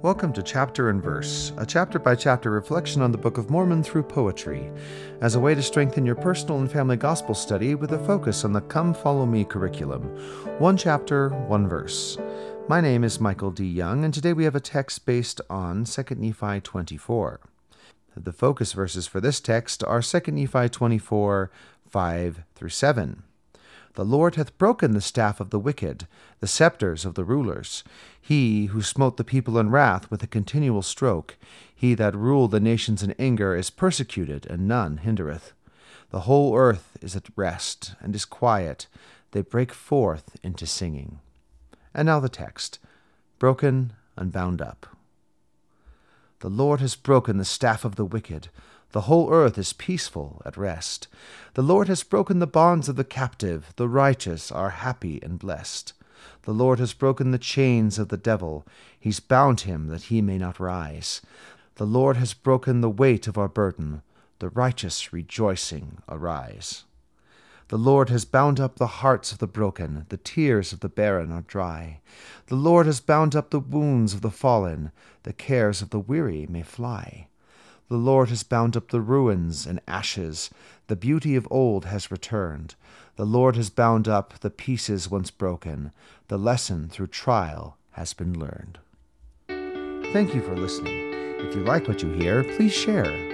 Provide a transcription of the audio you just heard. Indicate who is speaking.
Speaker 1: Welcome to Chapter and Verse, a chapter by chapter reflection on the Book of Mormon through poetry, as a way to strengthen your personal and family gospel study with a focus on the Come Follow Me curriculum. One chapter, one verse. My name is Michael D. Young, and today we have a text based on 2 Nephi 24. The focus verses for this text are 2 Nephi 24, 5 through 7. The Lord hath broken the staff of the wicked, the scepters of the rulers. He who smote the people in wrath with a continual stroke, he that ruled the nations in anger, is persecuted, and none hindereth. The whole earth is at rest, and is quiet. They break forth into singing. And now the text broken and bound up. The Lord has broken the staff of the wicked. The whole earth is peaceful at rest. The Lord has broken the bonds of the captive. The righteous are happy and blessed. The Lord has broken the chains of the devil. He's bound him that he may not rise. The Lord has broken the weight of our burden. The righteous rejoicing arise. The Lord has bound up the hearts of the broken, the tears of the barren are dry. The Lord has bound up the wounds of the fallen, the cares of the weary may fly. The Lord has bound up the ruins and ashes. The beauty of old has returned. The Lord has bound up the pieces once broken. The lesson through trial has been learned. Thank you for listening. If you like what you hear, please share.